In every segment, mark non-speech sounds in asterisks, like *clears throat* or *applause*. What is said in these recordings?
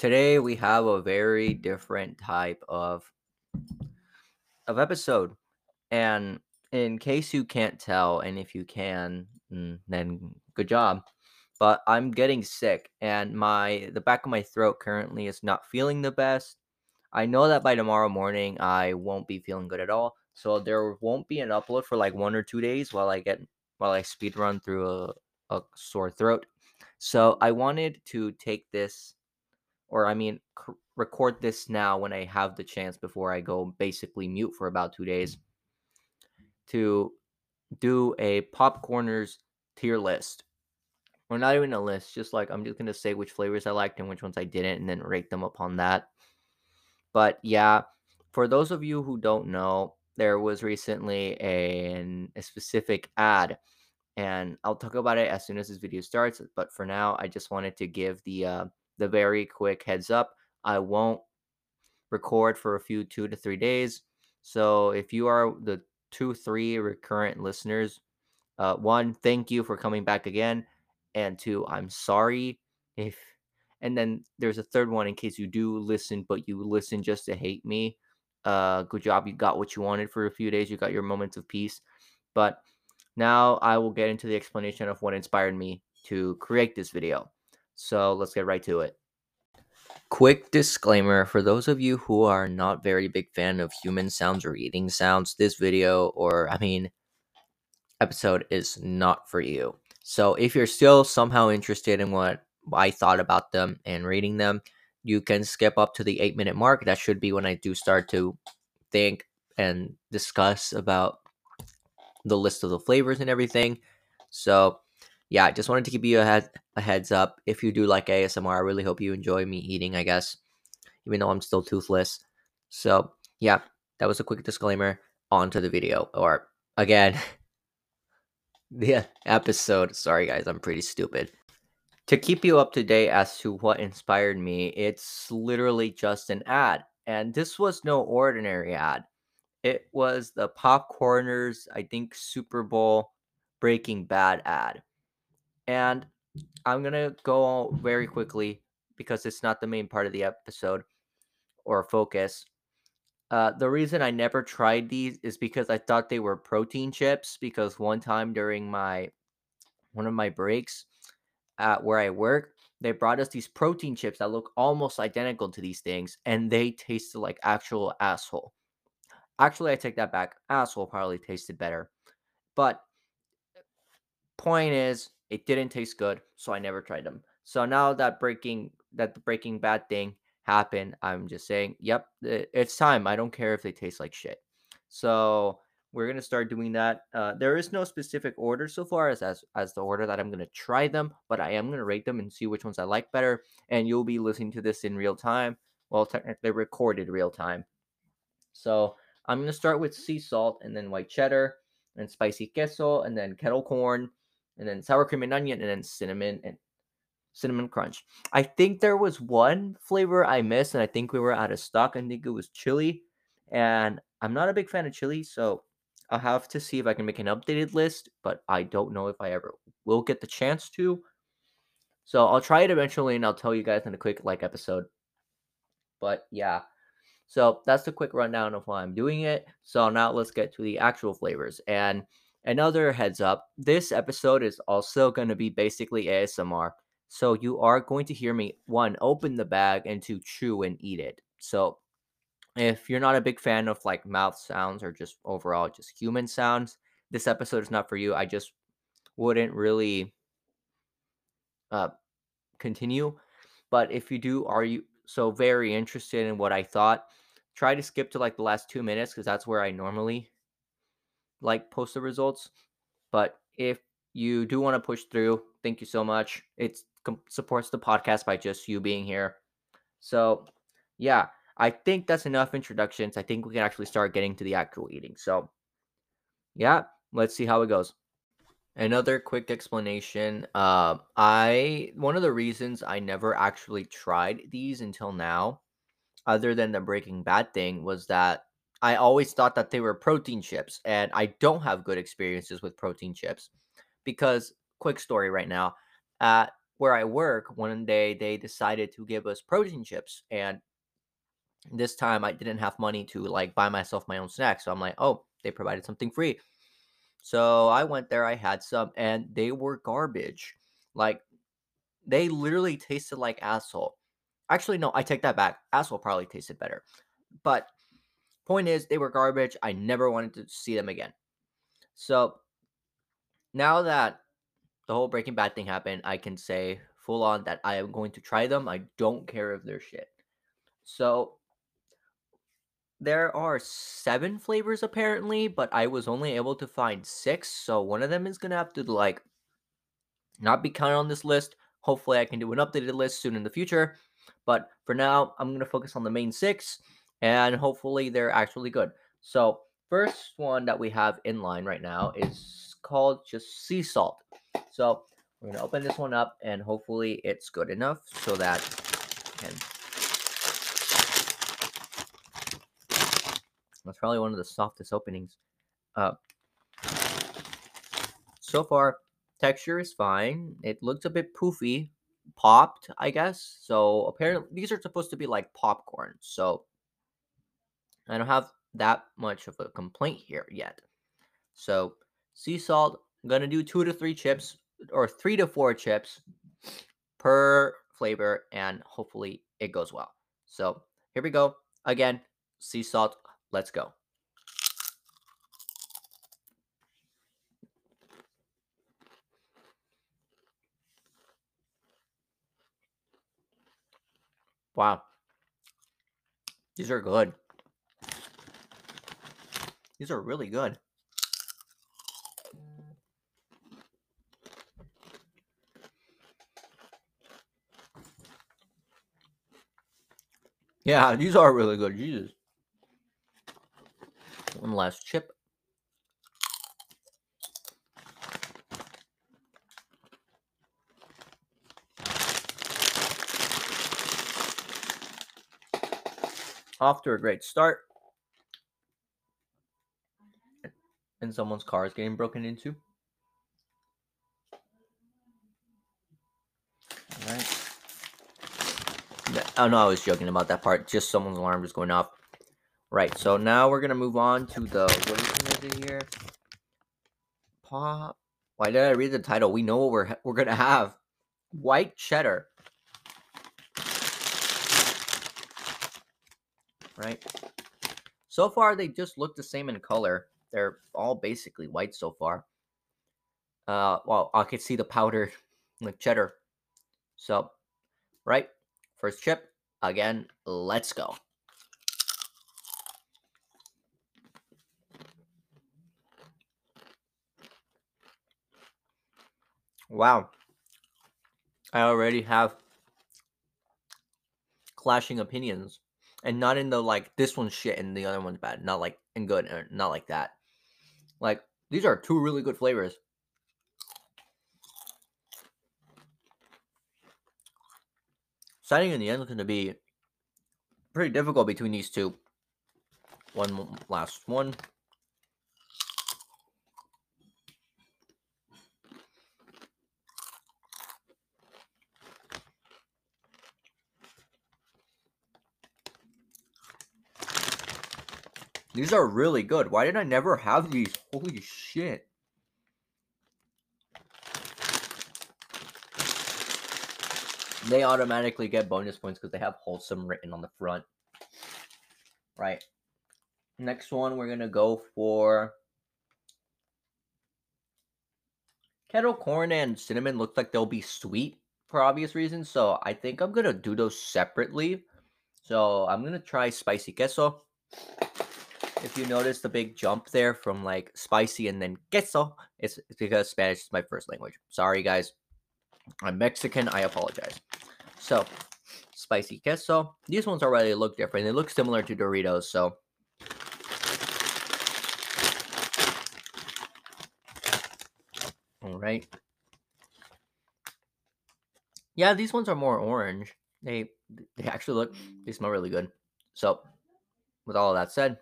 Today we have a very different type of of episode. And in case you can't tell, and if you can, mm, then good job. But I'm getting sick and my the back of my throat currently is not feeling the best. I know that by tomorrow morning I won't be feeling good at all. So there won't be an upload for like one or two days while I get while I speed run through a, a sore throat. So I wanted to take this or I mean, c- record this now when I have the chance before I go basically mute for about two days to do a popcorners tier list. Or not even a list, just like I'm just gonna say which flavors I liked and which ones I didn't, and then rate them upon that. But yeah, for those of you who don't know, there was recently a, a specific ad, and I'll talk about it as soon as this video starts. But for now, I just wanted to give the uh, the very quick heads up. I won't record for a few two to three days. So if you are the two, three recurrent listeners, uh, one, thank you for coming back again. And two, I'm sorry if. And then there's a third one in case you do listen, but you listen just to hate me. Uh, good job. You got what you wanted for a few days. You got your moments of peace. But now I will get into the explanation of what inspired me to create this video. So let's get right to it. Quick disclaimer for those of you who are not very big fan of human sounds or eating sounds, this video or I mean episode is not for you. So if you're still somehow interested in what I thought about them and reading them, you can skip up to the 8 minute mark. That should be when I do start to think and discuss about the list of the flavors and everything. So yeah, I just wanted to give you a, a heads up. If you do like ASMR, I really hope you enjoy me eating, I guess, even though I'm still toothless. So, yeah, that was a quick disclaimer. On to the video. Or, again, *laughs* the episode. Sorry, guys, I'm pretty stupid. To keep you up to date as to what inspired me, it's literally just an ad. And this was no ordinary ad. It was the Popcorners, I think, Super Bowl Breaking Bad ad. And I'm going to go very quickly because it's not the main part of the episode or focus. Uh, the reason I never tried these is because I thought they were protein chips. Because one time during my one of my breaks at where I work, they brought us these protein chips that look almost identical to these things, and they tasted like actual asshole. Actually, I take that back. Asshole probably tasted better, but point is, it didn't taste good, so I never tried them. So now that breaking that the Breaking Bad thing happened, I'm just saying, yep, it's time. I don't care if they taste like shit. So we're gonna start doing that. Uh, there is no specific order so far as, as as the order that I'm gonna try them, but I am gonna rate them and see which ones I like better. And you'll be listening to this in real time. Well, technically recorded real time. So I'm gonna start with sea salt and then white cheddar and spicy queso and then kettle corn and then sour cream and onion, and then cinnamon and cinnamon crunch. I think there was one flavor I missed, and I think we were out of stock. I think it was chili, and I'm not a big fan of chili, so I'll have to see if I can make an updated list, but I don't know if I ever will get the chance to. So I'll try it eventually, and I'll tell you guys in a quick like episode. But yeah. So that's the quick rundown of why I'm doing it. So now let's get to the actual flavors. And Another heads up this episode is also going to be basically ASMR. So you are going to hear me, one, open the bag and to chew and eat it. So if you're not a big fan of like mouth sounds or just overall just human sounds, this episode is not for you. I just wouldn't really uh, continue. But if you do, are you so very interested in what I thought? Try to skip to like the last two minutes because that's where I normally like post the results. But if you do want to push through, thank you so much. It supports the podcast by just you being here. So, yeah, I think that's enough introductions. I think we can actually start getting to the actual eating. So, yeah, let's see how it goes. Another quick explanation. Uh, I one of the reasons I never actually tried these until now, other than the Breaking Bad thing, was that I always thought that they were protein chips, and I don't have good experiences with protein chips because, quick story right now, at where I work, one day they decided to give us protein chips, and this time I didn't have money to like buy myself my own snacks. So I'm like, oh, they provided something free. So I went there, I had some, and they were garbage. Like they literally tasted like asshole. Actually, no, I take that back. Asshole probably tasted better. But point is, they were garbage. I never wanted to see them again. So now that the whole Breaking Bad thing happened, I can say full on that I am going to try them. I don't care if they're shit. So there are seven flavors apparently, but I was only able to find six. So one of them is gonna have to like not be counted on this list. Hopefully, I can do an updated list soon in the future. But for now, I'm gonna focus on the main six, and hopefully they're actually good. So first one that we have in line right now is called just sea salt. So we're gonna open this one up, and hopefully it's good enough so that can That's probably one of the softest openings. Uh, so far, texture is fine. It looks a bit poofy, popped, I guess. So apparently, these are supposed to be like popcorn. So I don't have that much of a complaint here yet. So sea salt, I'm gonna do two to three chips or three to four chips per flavor, and hopefully it goes well. So here we go. Again, sea salt, Let's go. Wow. These are good. These are really good. Yeah, these are really good. Jesus. One last chip. Off to a great start. And someone's car is getting broken into. All right. Oh no, I was joking about that part. Just someone's alarm is going off. Right, so now we're gonna move on to the what is it here? Pop. Why did I read the title? We know what we're we're gonna have. White cheddar. Right. So far, they just look the same in color. They're all basically white so far. Uh, well, I can see the powder, like cheddar. So, right, first chip. Again, let's go. Wow. I already have clashing opinions. And not in the like this one's shit and the other one's bad. Not like and good or not like that. Like these are two really good flavors. Deciding in the end is going to be pretty difficult between these two. One last one. These are really good. Why did I never have these? Holy shit. They automatically get bonus points because they have wholesome written on the front. Right. Next one, we're going to go for kettle corn and cinnamon. Looks like they'll be sweet for obvious reasons. So I think I'm going to do those separately. So I'm going to try spicy queso if you notice the big jump there from like spicy and then queso, it's, it's because Spanish is my first language. Sorry, guys. I'm Mexican. I apologize. So, spicy queso. These ones already look different. They look similar to Doritos, so. All right. Yeah, these ones are more orange. They they actually look they smell really good. So, with all that said,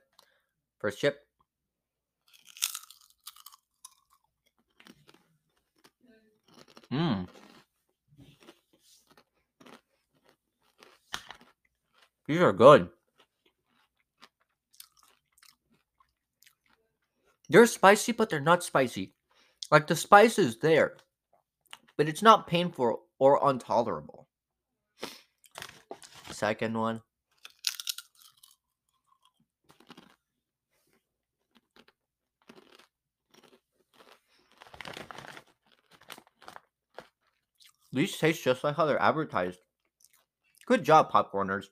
First chip. Mmm. These are good. They're spicy, but they're not spicy. Like the spice is there, but it's not painful or intolerable. Second one. These taste just like how they're advertised. Good job, popcorners.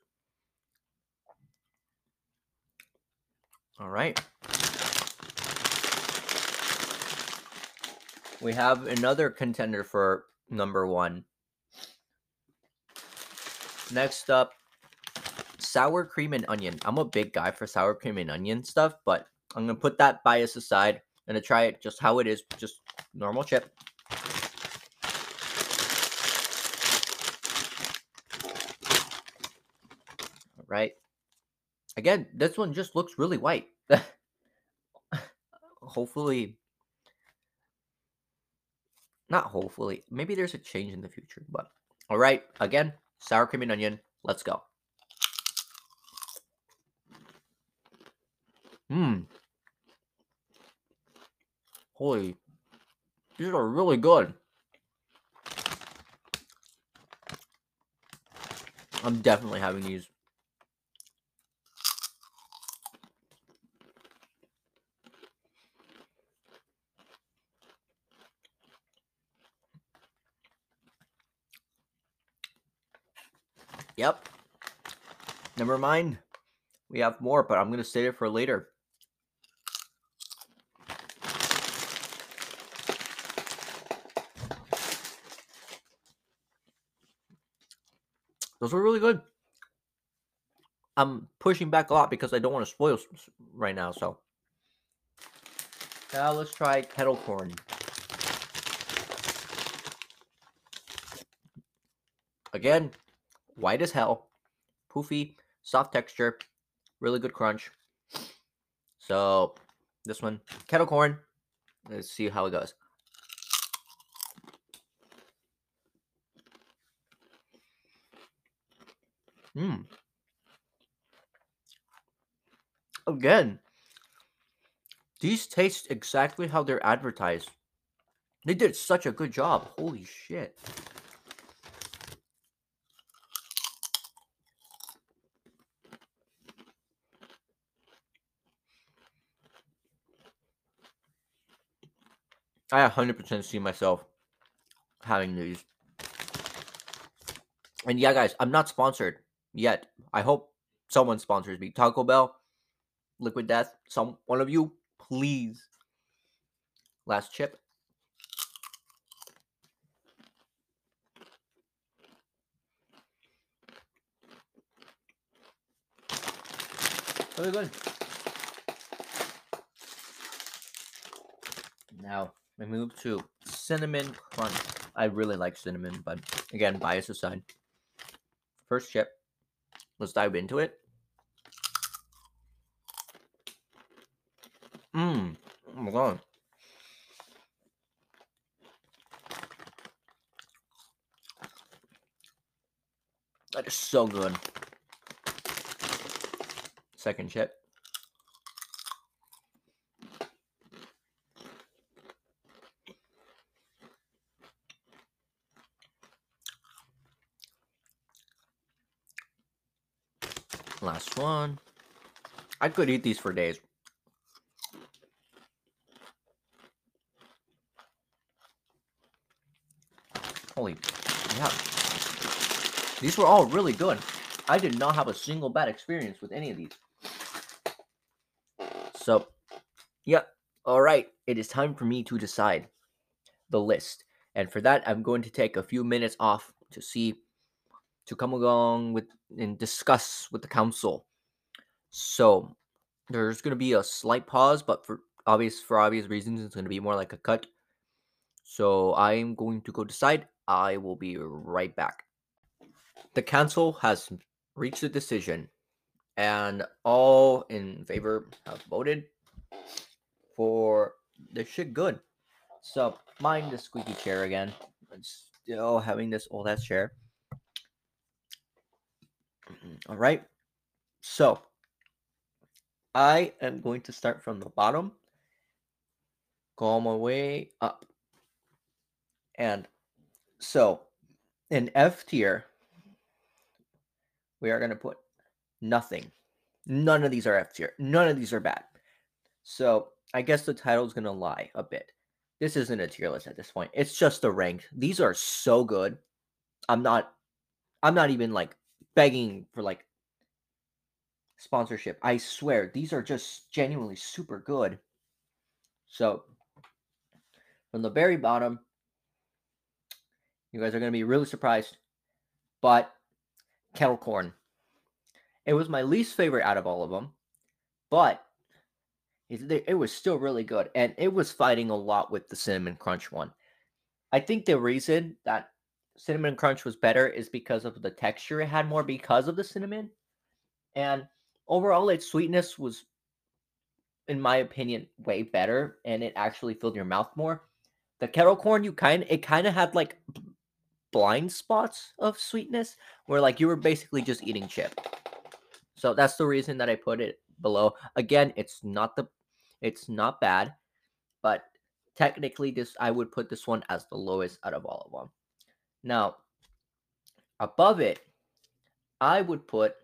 All right. We have another contender for number one. Next up, sour cream and onion. I'm a big guy for sour cream and onion stuff, but I'm gonna put that bias aside. Gonna try it just how it is, just normal chip. Right. Again, this one just looks really white. *laughs* Hopefully, not hopefully. Maybe there's a change in the future, but all right. Again, sour cream and onion. Let's go. Hmm. Holy, these are really good. I'm definitely having these. Yep. Never mind. We have more, but I'm going to save it for later. Those were really good. I'm pushing back a lot because I don't want to spoil right now, so. Now let's try kettle corn. Again, white as hell, poofy, soft texture, really good crunch. So this one, kettle corn. Let's see how it goes. Hmm. Again, these taste exactly how they're advertised. They did such a good job. Holy shit. I 100% see myself having these. And yeah, guys, I'm not sponsored yet. I hope someone sponsors me. Taco Bell, Liquid Death, some one of you, please. Last chip. Really good. Now, we move to cinnamon crunch. I really like cinnamon, but again, bias aside. First chip. Let's dive into it. Mmm. Oh my god. That is so good. Second chip. Last one. I could eat these for days. Holy, yeah. These were all really good. I did not have a single bad experience with any of these. So, yeah. All right. It is time for me to decide the list. And for that, I'm going to take a few minutes off to see to come along with and discuss with the council. So there's going to be a slight pause, but for obvious for obvious reasons, it's going to be more like a cut. So I'm going to go decide. I will be right back. The council has reached a decision, and all in favor have voted for the shit good. So mind the squeaky chair again. I'm still having this old ass chair. *clears throat* All right. So I am going to start from the bottom, go all my way up. And so in F tier, we are going to put nothing. None of these are F tier. None of these are bad. So I guess the title is going to lie a bit. This isn't a tier list at this point. It's just a rank. These are so good. I'm not I'm not even like begging for like sponsorship. I swear these are just genuinely super good. So from the very bottom, you guys are going to be really surprised, but kettle corn. It was my least favorite out of all of them, but it, it was still really good, and it was fighting a lot with the cinnamon crunch one. I think the reason that cinnamon crunch was better is because of the texture it had more because of the cinnamon, and overall its sweetness was, in my opinion, way better, and it actually filled your mouth more. The kettle corn, you kind it kind of had like blind spots of sweetness, where like you were basically just eating chip. So that's the reason that I put it below. Again, it's not the it's not bad, but technically this I would put this one as the lowest out of all of them. Now, above it, I would put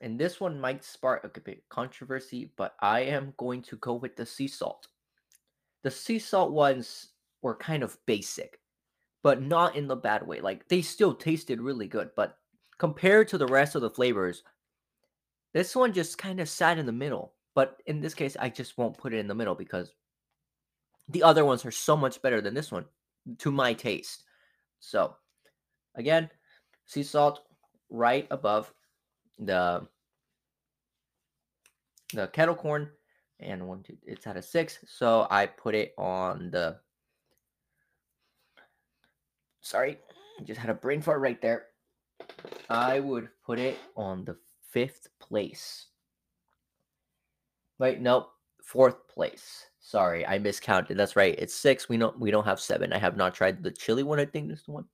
and this one might spark a bit controversy, but I am going to go with the sea salt. The sea salt ones were kind of basic, but not in the bad way. Like they still tasted really good, but compared to the rest of the flavors, this one just kind of sat in the middle. But in this case, I just won't put it in the middle because the other ones are so much better than this one to my taste. So, again, sea salt right above the the kettle corn and one two it's at a six so i put it on the sorry just had a brain fart right there i would put it on the fifth place Wait, nope. Fourth place. Sorry, I miscounted. That's right. It's six. We don't we don't have seven. I have not tried the chili one. I think this is the one.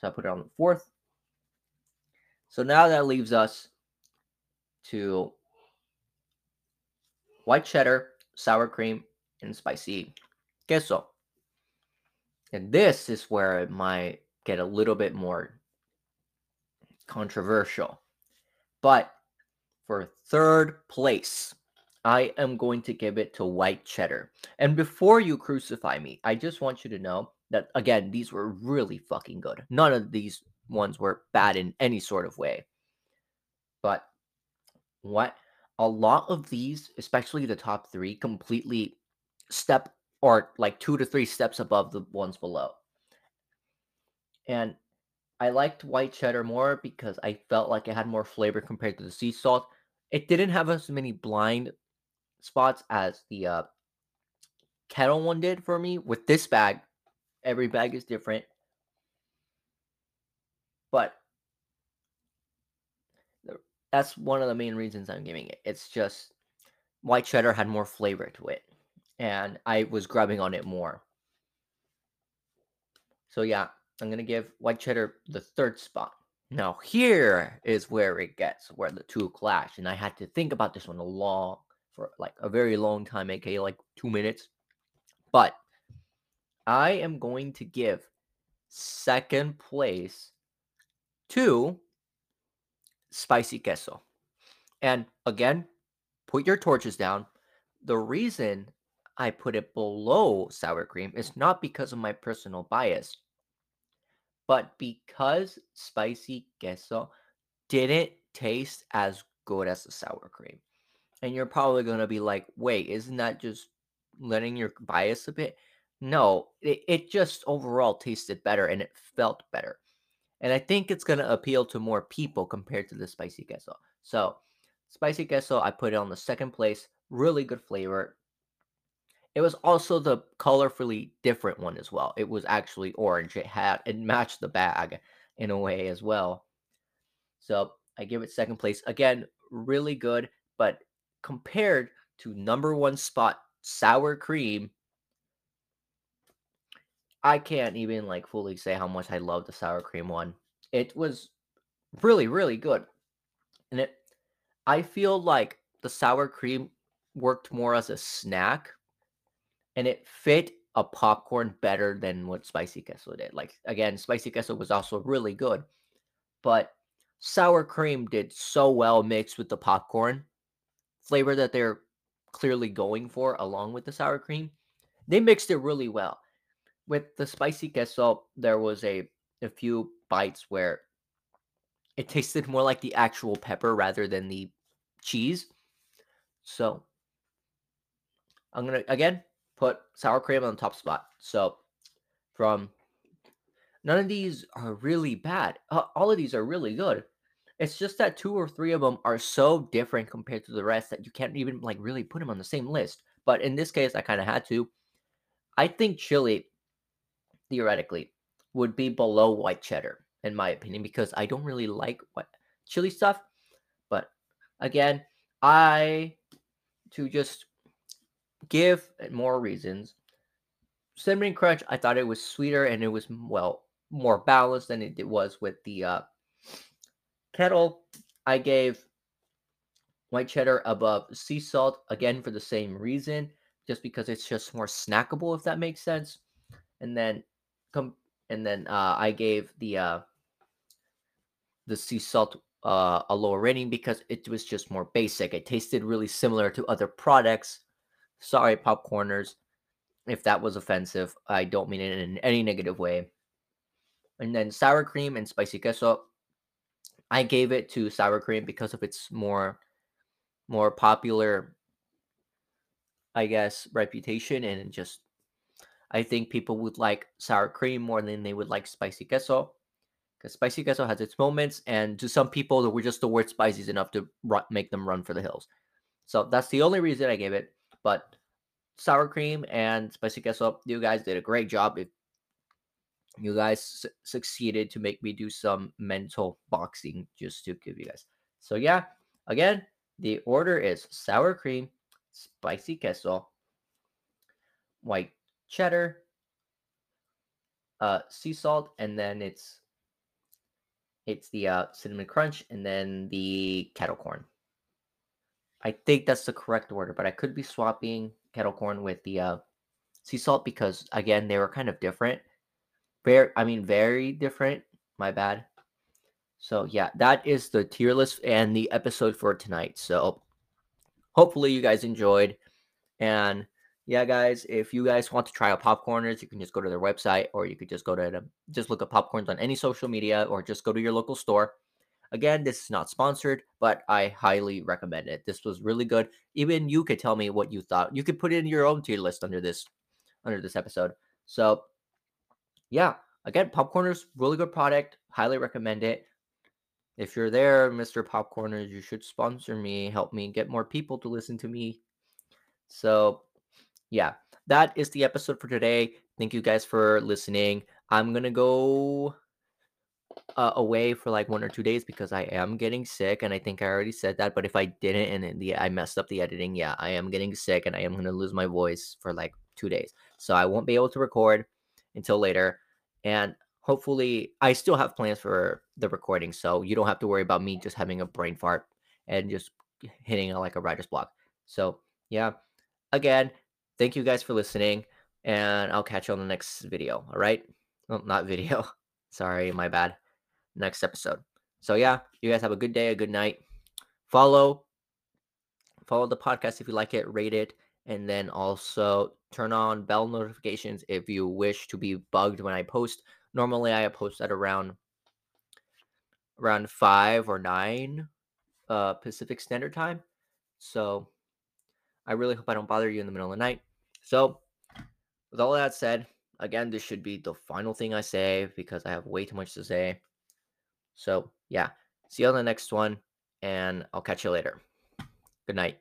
So I put it on the fourth. So now that leaves us to white cheddar, sour cream, and spicy queso. And this is where it might get a little bit more controversial. But for third place, I am going to give it to white cheddar. And before you crucify me, I just want you to know that again, these were really fucking good. None of these ones were bad in any sort of way. But what a lot of these, especially the top 3, completely step or like 2 to 3 steps above the ones below. And I liked white cheddar more because I felt like it had more flavor compared to the sea salt. It didn't have as many blind spots as the uh, kettle one did for me. With this bag, every bag is different. But that's one of the main reasons I'm giving it. It's just white cheddar had more flavor to it, and I was grabbing on it more. So yeah, I'm gonna give white cheddar the third spot. Now here is where it gets where the two clash, and I had to think about this one a long for like a very long time, aka like two minutes. But I am going to give second place to spicy queso. And again, put your torches down. The reason I put it below sour cream is not because of my personal bias. But because spicy queso didn't taste as good as the sour cream, and you're probably going to be like, wait, isn't that just letting your bias a bit? No, it, it just overall tasted better and it felt better. And I think it's going to appeal to more people compared to the spicy queso. So, spicy queso, I put it on the second place. Really good flavor. It was also the colorfully different one as well. It was actually orange. It had it matched the bag in a way as well. So I give it second place. Again, really good, but compared to number one spot sour cream, I can't even like fully say how much I love the sour cream one. It was really, really good. And it, I feel like the sour cream worked more as a snack, and it fit a popcorn better than what spicy queso did. Like again, spicy queso was also really good, but sour cream did so well mixed with the popcorn flavor that they're clearly going for along with the sour cream. They mixed it really well. With the spicy queso, there was a a few bites where it tasted more like the actual pepper rather than the cheese. So I'm gonna again put sour cream on the top spot. So from none of these are really bad. Uh, all of these are really good. It's just that two or three of them are so different compared to the rest that you can't even like really put them on the same list. But in this case, I kind of had to. I think chili, theoretically, would be below white cheddar in my opinion because I don't really like what chili stuff. But again, I to just give more reasons. Cinnamon Crunch, I thought it was sweeter and it was well more balanced than it was with the uh, kettle. I gave white cheddar above sea salt again for the same reason, just because it's just more snackable, if that makes sense. And then come and then uh, I gave the uh, the sea salt uh, a lower rating because it was just more basic. It tasted really similar to other products. Sorry, popcorners, if that was offensive. I don't mean it in any negative way. And then sour cream and spicy queso. I gave it to sour cream because of its more more popular I guess reputation and just I think people would like sour cream more than they would like spicy queso because spicy queso has its moments and to some people the just the word spicy is enough to make them run for the hills. So that's the only reason I gave it. But sour cream and spicy queso, you guys did a great job. If you guys su- succeeded to make me do some mental boxing just to give you guys. So yeah, again, the order is sour cream, spicy queso, white cheddar, uh, sea salt, and then it's it's the uh, cinnamon crunch, and then the kettle corn. I think that's the correct order, but I could be swapping kettle corn with the uh, sea salt because again they were kind of different. Very, I mean, very different. My bad. So yeah, that is the tier list and the episode for tonight. So hopefully you guys enjoyed. And yeah, guys, if you guys want to try out popcorners, you can just go to their website or you could just go to just look at popcorns on any social media or just go to your local store. Again, this is not sponsored, but I highly recommend it. This was really good. Even you could tell me what you thought. You could put in your own tier list under this under this episode. So yeah, again, Popcorners, really good product. Highly recommend it. If you're there, Mr. Popcorners, you should sponsor me, help me get more people to listen to me. So, yeah, that is the episode for today. Thank you guys for listening. I'm going to go uh, away for like one or two days because I am getting sick, and I think I already said that. But if I didn't, and the I messed up the editing, yeah, I am getting sick, and I am gonna lose my voice for like two days, so I won't be able to record until later. And hopefully, I still have plans for the recording, so you don't have to worry about me just having a brain fart and just hitting a, like a writer's block. So yeah, again, thank you guys for listening, and I'll catch you on the next video. All right, well, not video. *laughs* Sorry, my bad next episode. So yeah, you guys have a good day, a good night. Follow follow the podcast if you like it, rate it, and then also turn on bell notifications if you wish to be bugged when I post. Normally I post at around around 5 or 9 uh Pacific Standard Time. So I really hope I don't bother you in the middle of the night. So with all that said, again, this should be the final thing I say because I have way too much to say. So, yeah, see you on the next one, and I'll catch you later. Good night.